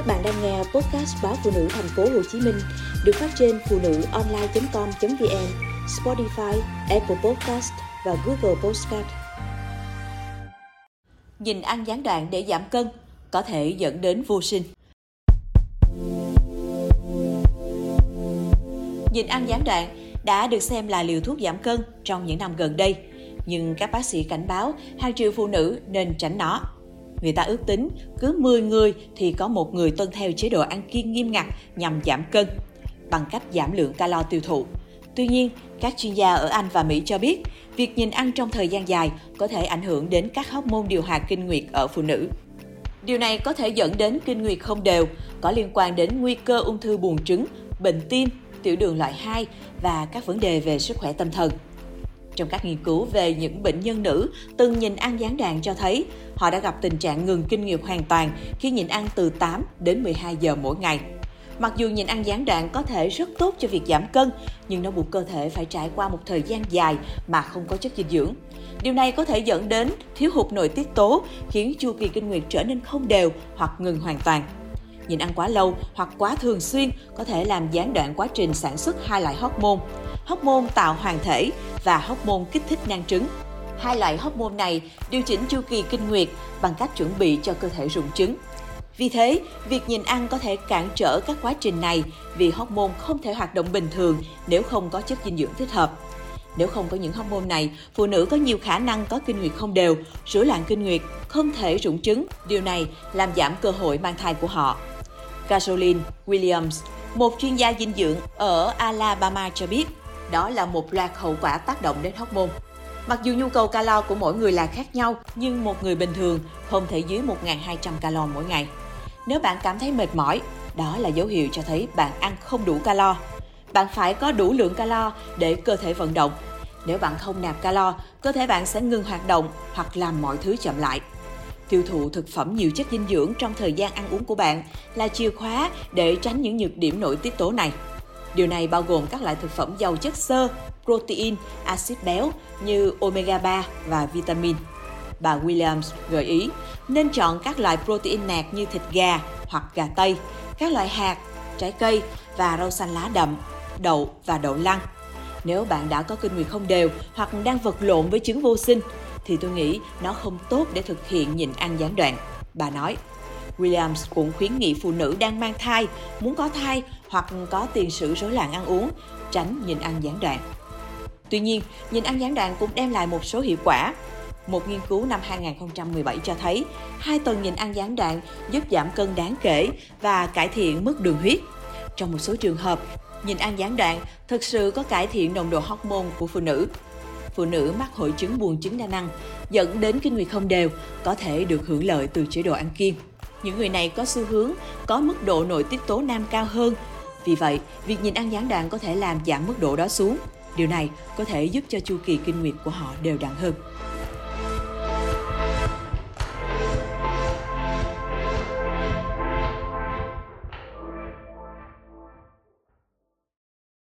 Các bạn đang nghe podcast báo phụ nữ thành phố Hồ Chí Minh được phát trên phụ nữ online.com.vn, Spotify, Apple Podcast và Google Podcast. Nhìn ăn gián đoạn để giảm cân có thể dẫn đến vô sinh. Nhìn ăn gián đoạn đã được xem là liều thuốc giảm cân trong những năm gần đây, nhưng các bác sĩ cảnh báo hàng triệu phụ nữ nên tránh nó. Người ta ước tính cứ 10 người thì có một người tuân theo chế độ ăn kiêng nghiêm ngặt nhằm giảm cân bằng cách giảm lượng calo tiêu thụ. Tuy nhiên, các chuyên gia ở Anh và Mỹ cho biết, việc nhìn ăn trong thời gian dài có thể ảnh hưởng đến các hormone điều hòa kinh nguyệt ở phụ nữ. Điều này có thể dẫn đến kinh nguyệt không đều, có liên quan đến nguy cơ ung thư buồng trứng, bệnh tim, tiểu đường loại 2 và các vấn đề về sức khỏe tâm thần. Trong các nghiên cứu về những bệnh nhân nữ từng nhìn ăn gián đoạn cho thấy họ đã gặp tình trạng ngừng kinh nguyệt hoàn toàn khi nhịn ăn từ 8 đến 12 giờ mỗi ngày. Mặc dù nhịn ăn gián đoạn có thể rất tốt cho việc giảm cân, nhưng nó buộc cơ thể phải trải qua một thời gian dài mà không có chất dinh dưỡng. Điều này có thể dẫn đến thiếu hụt nội tiết tố, khiến chu kỳ kinh nguyệt trở nên không đều hoặc ngừng hoàn toàn. Nhịn ăn quá lâu hoặc quá thường xuyên có thể làm gián đoạn quá trình sản xuất hai loại hormone, hormone tạo hoàng thể và hormone kích thích nang trứng. Hai loại hormone này điều chỉnh chu kỳ kinh nguyệt bằng cách chuẩn bị cho cơ thể rụng trứng. Vì thế, việc nhìn ăn có thể cản trở các quá trình này vì hormone không thể hoạt động bình thường nếu không có chất dinh dưỡng thích hợp. Nếu không có những hormone này, phụ nữ có nhiều khả năng có kinh nguyệt không đều, rối loạn kinh nguyệt, không thể rụng trứng. Điều này làm giảm cơ hội mang thai của họ. Caroline Williams, một chuyên gia dinh dưỡng ở Alabama cho biết, đó là một loạt hậu quả tác động đến hormone. Mặc dù nhu cầu calo của mỗi người là khác nhau, nhưng một người bình thường không thể dưới 1.200 calo mỗi ngày. Nếu bạn cảm thấy mệt mỏi, đó là dấu hiệu cho thấy bạn ăn không đủ calo. Bạn phải có đủ lượng calo để cơ thể vận động. Nếu bạn không nạp calo, cơ thể bạn sẽ ngừng hoạt động hoặc làm mọi thứ chậm lại. Tiêu thụ thực phẩm nhiều chất dinh dưỡng trong thời gian ăn uống của bạn là chìa khóa để tránh những nhược điểm nội tiết tố này. Điều này bao gồm các loại thực phẩm giàu chất xơ, protein, axit béo như omega 3 và vitamin. Bà Williams gợi ý nên chọn các loại protein nạc như thịt gà hoặc gà tây, các loại hạt, trái cây và rau xanh lá đậm, đậu và đậu lăng. Nếu bạn đã có kinh nguyệt không đều hoặc đang vật lộn với chứng vô sinh, thì tôi nghĩ nó không tốt để thực hiện nhịn ăn gián đoạn. Bà nói, Williams cũng khuyến nghị phụ nữ đang mang thai, muốn có thai hoặc có tiền sử rối loạn ăn uống, tránh nhịn ăn gián đoạn. Tuy nhiên, nhịn ăn gián đoạn cũng đem lại một số hiệu quả. Một nghiên cứu năm 2017 cho thấy, hai tuần nhịn ăn gián đoạn giúp giảm cân đáng kể và cải thiện mức đường huyết. Trong một số trường hợp, nhịn ăn gián đoạn thực sự có cải thiện nồng độ hormone của phụ nữ. Phụ nữ mắc hội chứng buồng trứng đa năng dẫn đến kinh nguyệt không đều có thể được hưởng lợi từ chế độ ăn kiêng. Những người này có xu hướng có mức độ nội tiết tố nam cao hơn. Vì vậy, việc nhịn ăn gián đoạn có thể làm giảm mức độ đó xuống. Điều này có thể giúp cho chu kỳ kinh nguyệt của họ đều đặn hơn.